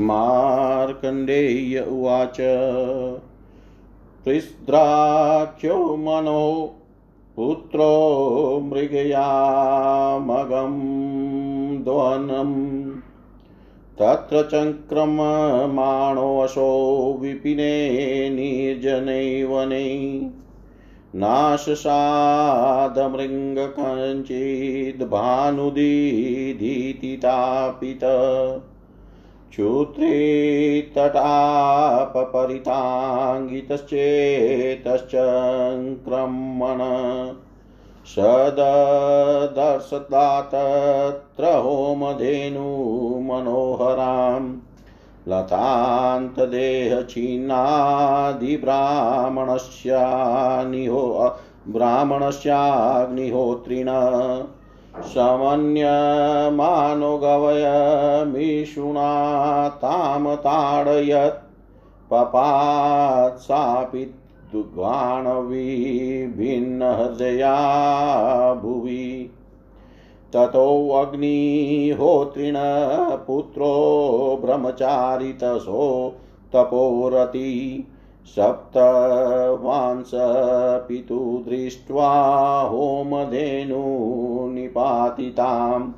मार्कण्डेय उवाच। पृष्द्राख्यो मनो पुत्रो मृगयामगं ध्वनम् तत्र चङ्क्रममाणोऽशो विपिने निर्जने वने नाशसादमृङ्गकञ्चिद्भानुदीधितितापित। क्षुत्रे तटापपरिताङ्गितश्चेतश्चङ्क्रमण सददर्शदा तत्र होमधेनुमनोहराम् लतान्तदेहछिन्नादिब्राह्मणस्यानिहो ब्राह्मणस्याग्निहोत्रिण। समन्यमानो गवयमिषुणा तां ताडयत् पपात् सापि दुर्गाणविभिन्नहृदया भुवि ततोऽग्निहोत्रिण पुत्रो ब्रह्मचारितसो तपोरति सप्तवांस पितु दृष्ट्वा होमधेनुनिपातितां।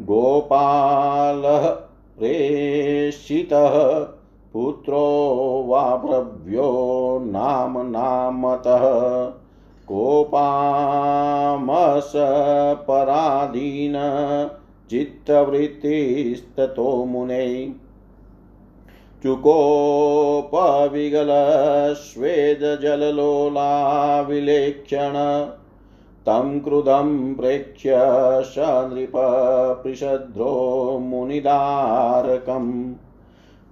गोपालः प्रेषितः पुत्रो वा भ्रव्यो नाम नामतः। कोपामसपराधीन चित्तवृत्तिस्ततो मुने। चुकोपविगलस्वेदजललोलाविलेक्षण तं क्रुधं प्रेक्ष्य स नृपपृषद्रो मुनिदारकम्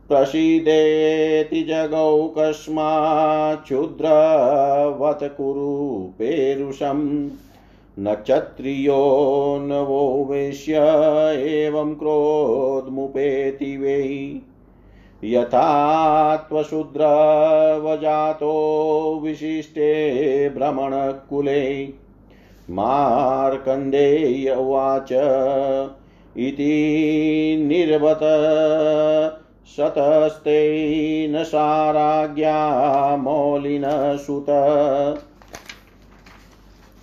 प्रसीदेति जगौ कस्माच्छुद्रवत कुरु पेरुषं नक्षत्रियो नवो वेश्य एवं क्रोधमुपेति वै यथा त्वशूद्रवजातो विशिष्टे भ्रमणकुले मार्कण्डेय उवाच इति निर्वत शतस्तेन साराज्ञा मौलिनसुत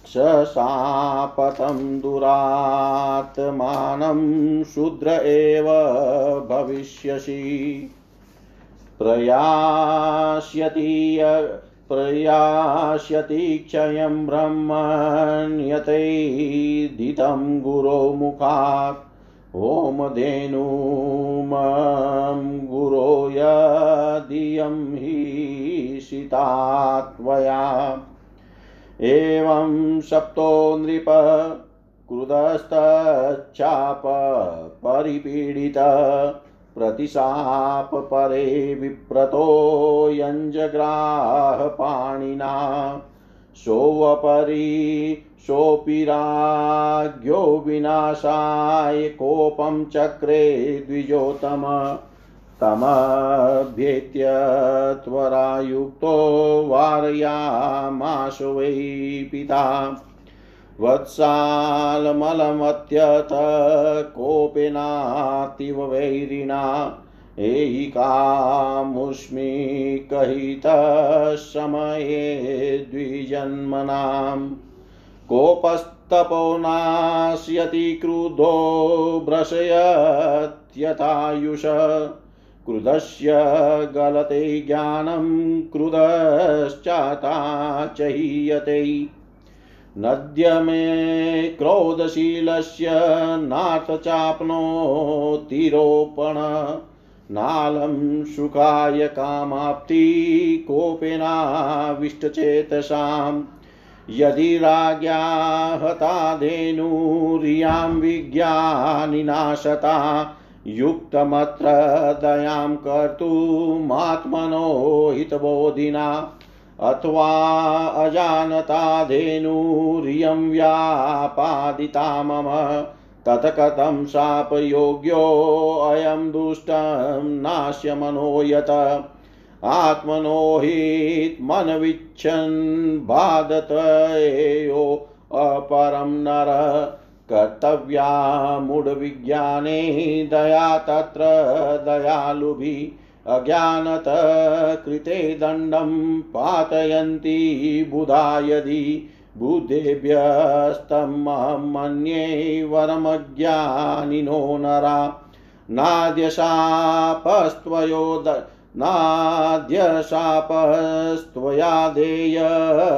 सशापतं दुरात्मानं शूद्र एव भविष्यसि। प्रयास्यति प्रयास्यति क्षयं ब्रह्मण्यतैदितं गुरो मुखात्। ओमधेनुमं गुरो यदियं हि शिता त्वया। एवं सप्तो नृप क्रुधस्तच्चाप परिपीडित प्रतिशाप परे विप्रतो यञ्जग्राह पाणिना सोऽपरि सोऽपि विनाशाय कोपं चक्रे द्विजोतम तमभ्येत्य त्वरायुक्तो वारयामाश वै पिता। वत्सालमलमत्यथ कोपेनातिव वैरिणा एहिकामुष्मि कहितः समये द्विजन्मनाम्। कोपस्तपो नाश्यति क्रुधो भ्रशयत्यथायुष क्रुधस्य गलते ज्ञानं क्रुधश्चाताचह्यते नद्य मे क्रोधशीलस्य नाथचाप्नोतिरोपण। नालं सुखाय कामाप्ति कोपेनाविष्टचेतसाम्। यदि राज्ञा हता धेनुरियाँ विज्ञानिनाशता युक्तमत्र दयां कर्तुमात्मनो हितबोधिना। अथवा अजानता धेनुरियं व्यापादिता मम। तत्कथं शापयोग्योऽयं दुष्टं नाश्य मनो यत। आत्मनो हित्मनविच्छन् बाधतयो अपरं नर। कर्तव्या मूढविज्ञाने दया तत्र दयालुभिः। अज्ञानत कृते दण्डं पातयन्ति बुधा यदि बुद्धेभ्यस्तमहं मन्ये वरमज्ञानिनो नरा। नाद्यशापस्त्वयो नाद्यशापस्त्वया देय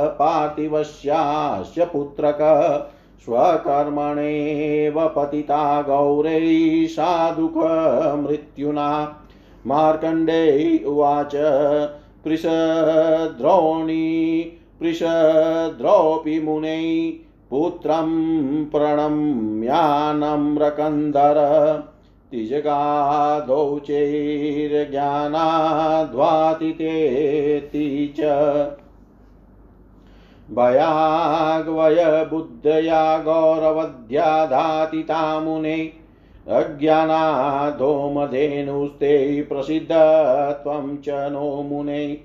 पार्थिवस्यास्य पुत्रक। स्वकर्मणेव पतिता गौरै साधुकमृत्युना मार्कण्डे उवाच पृषद्रोणी पृषद्रौपि मुनै पुत्रं प्रणम्यानम्रकन्दर तिजगादौ चैर्ज्ञानाध्वातितेति च। भयाग्वयबुद्धया गौरवध्याधातिता मुने अज्ञानादोमधेनुस्ते प्रसिद्धत्वं च नो मुने।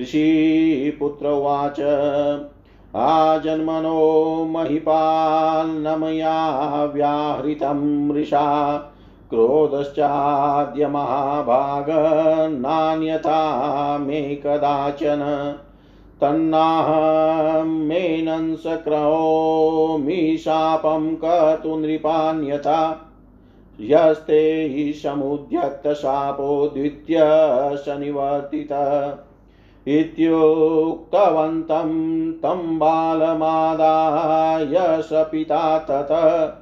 ऋषिपुत्र उवाच, आजन्मनो महिपान्नमया व्याहृतं मृषा। क्रोधश्चाद्य महाभाग नान्यथा मे कदाचन तन्नाहमेनंसक्रौमि शापं कतु नृपान्यथा। यस्ते हि समुद्यक्तशापो द्वितीय शनिवर्तित। इत्युक्तवन्तं तं बालमादाय सपिता ततः।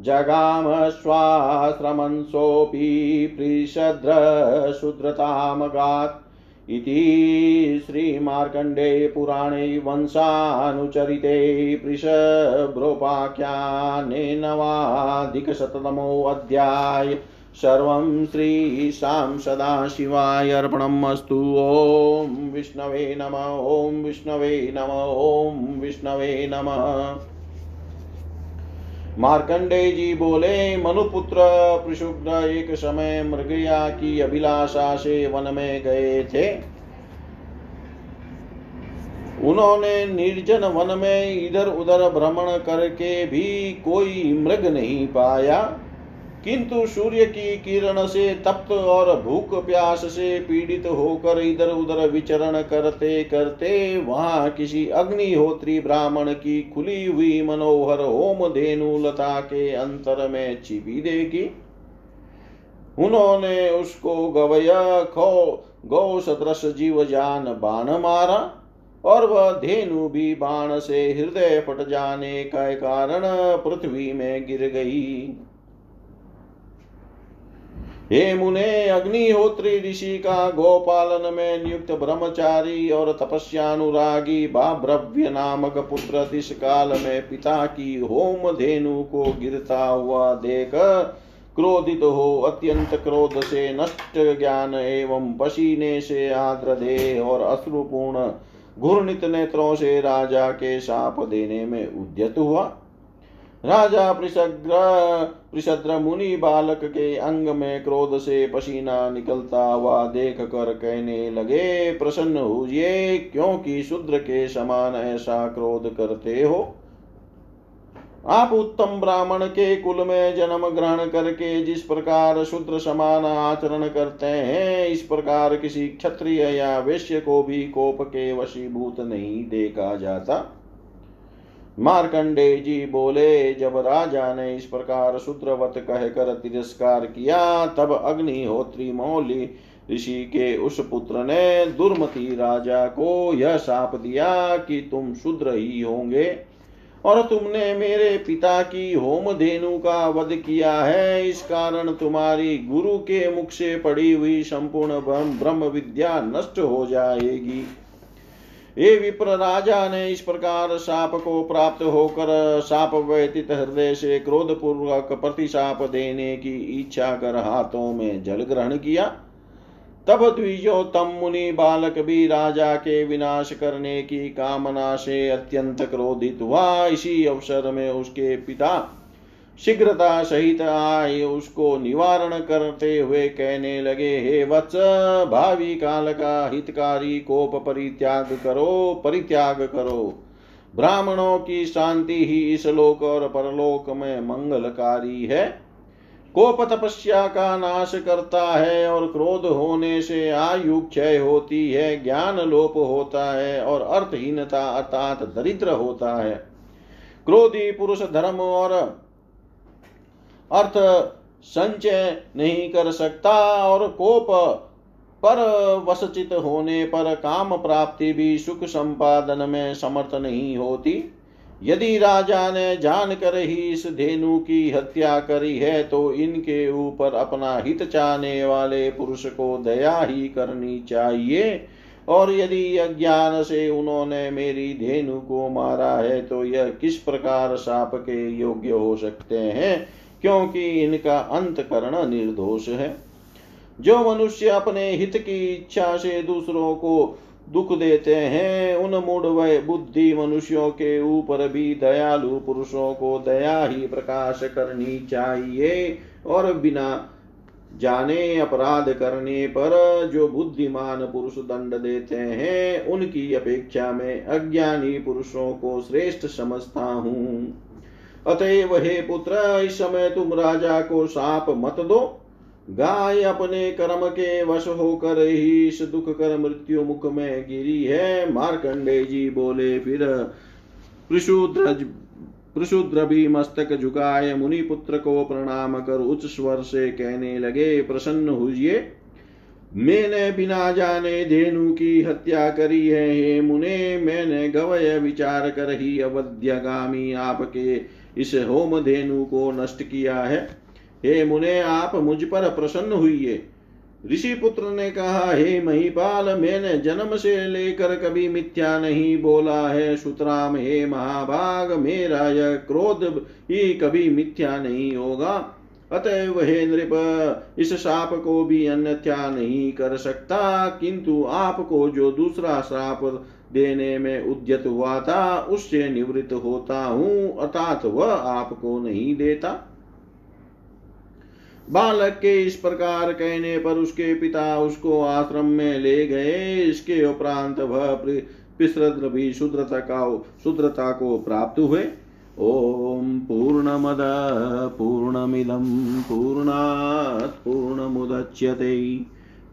जगामश्वाश्रमंसोऽपि प्रीशद्रशूद्रतामगात् इति श्रीमार्कण्डे पुराणे वंशानुचरिते पृषभ्रोपाख्याने नवाधिकशततमोऽध्याय। सर्वं श्रीशां सदाशिवाय अर्पणम् अस्तु ॐ विष्णवे नम, ॐ विष्णवे नम, ॐ विष्णवे नमः। मार्कंडे जी बोले, मनुपुत्र प्रशुभ्र एक समय मृगया की अभिलाषा से वन में गए थे। उन्होंने निर्जन वन में इधर उधर भ्रमण करके भी कोई मृग नहीं पाया। किंतु सूर्य की किरण से तप्त और भूख प्यास से पीड़ित होकर इधर उधर विचरण करते करते वहाँ किसी अग्निहोत्री ब्राह्मण की खुली हुई मनोहर होम धेनु लता के अंतर में छिपी देखी। उन्होंने उसको गवय, खो गौ सदृश जीव जान बाण मारा और वह धेनु भी बाण से हृदय फट जाने का कारण पृथ्वी में गिर गई। हे मुने, अग्निहोत्री ऋषि का गोपालन में नियुक्त ब्रह्मचारी और तपस्यानुरागी बाभ्रव्य नामक पुत्र तिस काल में पिता की होम धेनु को गिरता हुआ देख क्रोधित हो, अत्यंत क्रोध से नष्ट ज्ञान एवं पसीने से आद्र देह और अश्रुपूर्ण घूर्णित नेत्रों से राजा के शाप देने में उद्यत हुआ। राजा पृषद्र मुनि बालक के अंग में क्रोध से पसीना निकलता हुआ देख कर कहने लगे, प्रसन्न हुए, क्योंकि शूद्र के समान ऐसा क्रोध करते हो? आप उत्तम ब्राह्मण के कुल में जन्म ग्रहण करके जिस प्रकार शूद्र समान आचरण करते हैं, इस प्रकार किसी क्षत्रिय या वैश्य को भी कोप के वशीभूत नहीं देखा जाता। मार्कंडे जी बोले, जब राजा ने इस प्रकार शूद्रवत कहकर तिरस्कार किया, तब अग्निहोत्री मौली ऋषि के उस पुत्र ने दुर्मति राजा को यह साप दिया कि तुम शूद्र ही होंगे और तुमने मेरे पिता की होम धेनु का वध किया है। इस कारण तुम्हारी गुरु के मुख से पड़ी हुई संपूर्ण ब्रह्म विद्या नष्ट हो जाएगी। ये विप्र राजा ने इस प्रकार साप को प्राप्त होकर साप व्यतीत हृदय से क्रोध पूर्वक प्रतिशाप देने की इच्छा कर हाथों में जल ग्रहण किया। तब द्विजोतम मुनि बालक भी राजा के विनाश करने की कामना से अत्यंत क्रोधित हुआ। इसी अवसर में उसके पिता शीघ्रता सहित आए उसको निवारण करते हुए कहने लगे, हे वत्स, भावी काल का हितकारी कोप परित्याग करो परित्याग करो। ब्राह्मणों की शांति ही इस लोक और परलोक में मंगलकारी है। कोप तपस्या का नाश करता है और क्रोध होने से आयु क्षय होती है, ज्ञान लोप होता है और अर्थहीनता अर्थात दरिद्र होता है। क्रोधी पुरुष धर्म और अर्थ संचय नहीं कर सकता और कोप पर वसचित होने पर काम प्राप्ति भी सुख संपादन में समर्थ नहीं होती। यदि राजा ने जानकर ही इस धेनु की हत्या करी है तो इनके ऊपर अपना हित चाहने वाले पुरुष को दया ही करनी चाहिए। और यदि अज्ञान से उन्होंने मेरी धेनु को मारा है तो यह किस प्रकार साप के योग्य हो सकते हैं? क्योंकि इनका अंतकरण निर्दोष है। जो मनुष्य अपने हित की इच्छा से दूसरों को दुख देते हैं, उन मूड व बुद्धि मनुष्यों के ऊपर भी दयालु पुरुषों को दया ही प्रकाश करनी चाहिए और बिना जाने, अपराध करने पर जो बुद्धिमान पुरुष दंड देते हैं, उनकी अपेक्षा में अज्ञानी पुरुषों को श्रेष्ठ समझता हूँ। अतएव हे पुत्र, इस समय तुम राजा को साप मत दो। गाय अपने कर्म के वश होकर ही इस दुख कर मृत्यु मुख में गिरी है। मार्कंडे जी बोले, फिर प्रशुद्र भी मस्तक झुकाए मुनि पुत्र को प्रणाम कर उच्च स्वर से कहने लगे, प्रसन्न हुए मैंने बिना जाने धेनु की हत्या करी है, हे मुने। मैंने गवय विचार कर ही अवध्यगामी आपके इस होम धेनु को नष्ट किया है। हे मुने, आप मुझ पर प्रसन्न हुई ऋषि पुत्र ने कहा, हे महिपाल, मैंने जन्म से लेकर कभी मिथ्या नहीं बोला है। सुतराम, हे महाभाग, मेरा यह क्रोध ही कभी मिथ्या नहीं होगा। अतएव हे नृप, इस साप को भी अन्यथा नहीं कर सकता। किंतु आपको जो दूसरा साप देने में उद्यत हुआ था उससे निवृत्त होता हूँ, अर्थात वह आपको नहीं देता। बालक के इस प्रकार कहने पर उसके पिता उसको आश्रम में ले गए। इसके उपरांत वह पिसृद्र भी शुद्रता का, शुद्रता को प्राप्त हुए। ॐ पूर्णमद, पूर्णमिदं, पूर्णात् पूर्णमुदच्यते।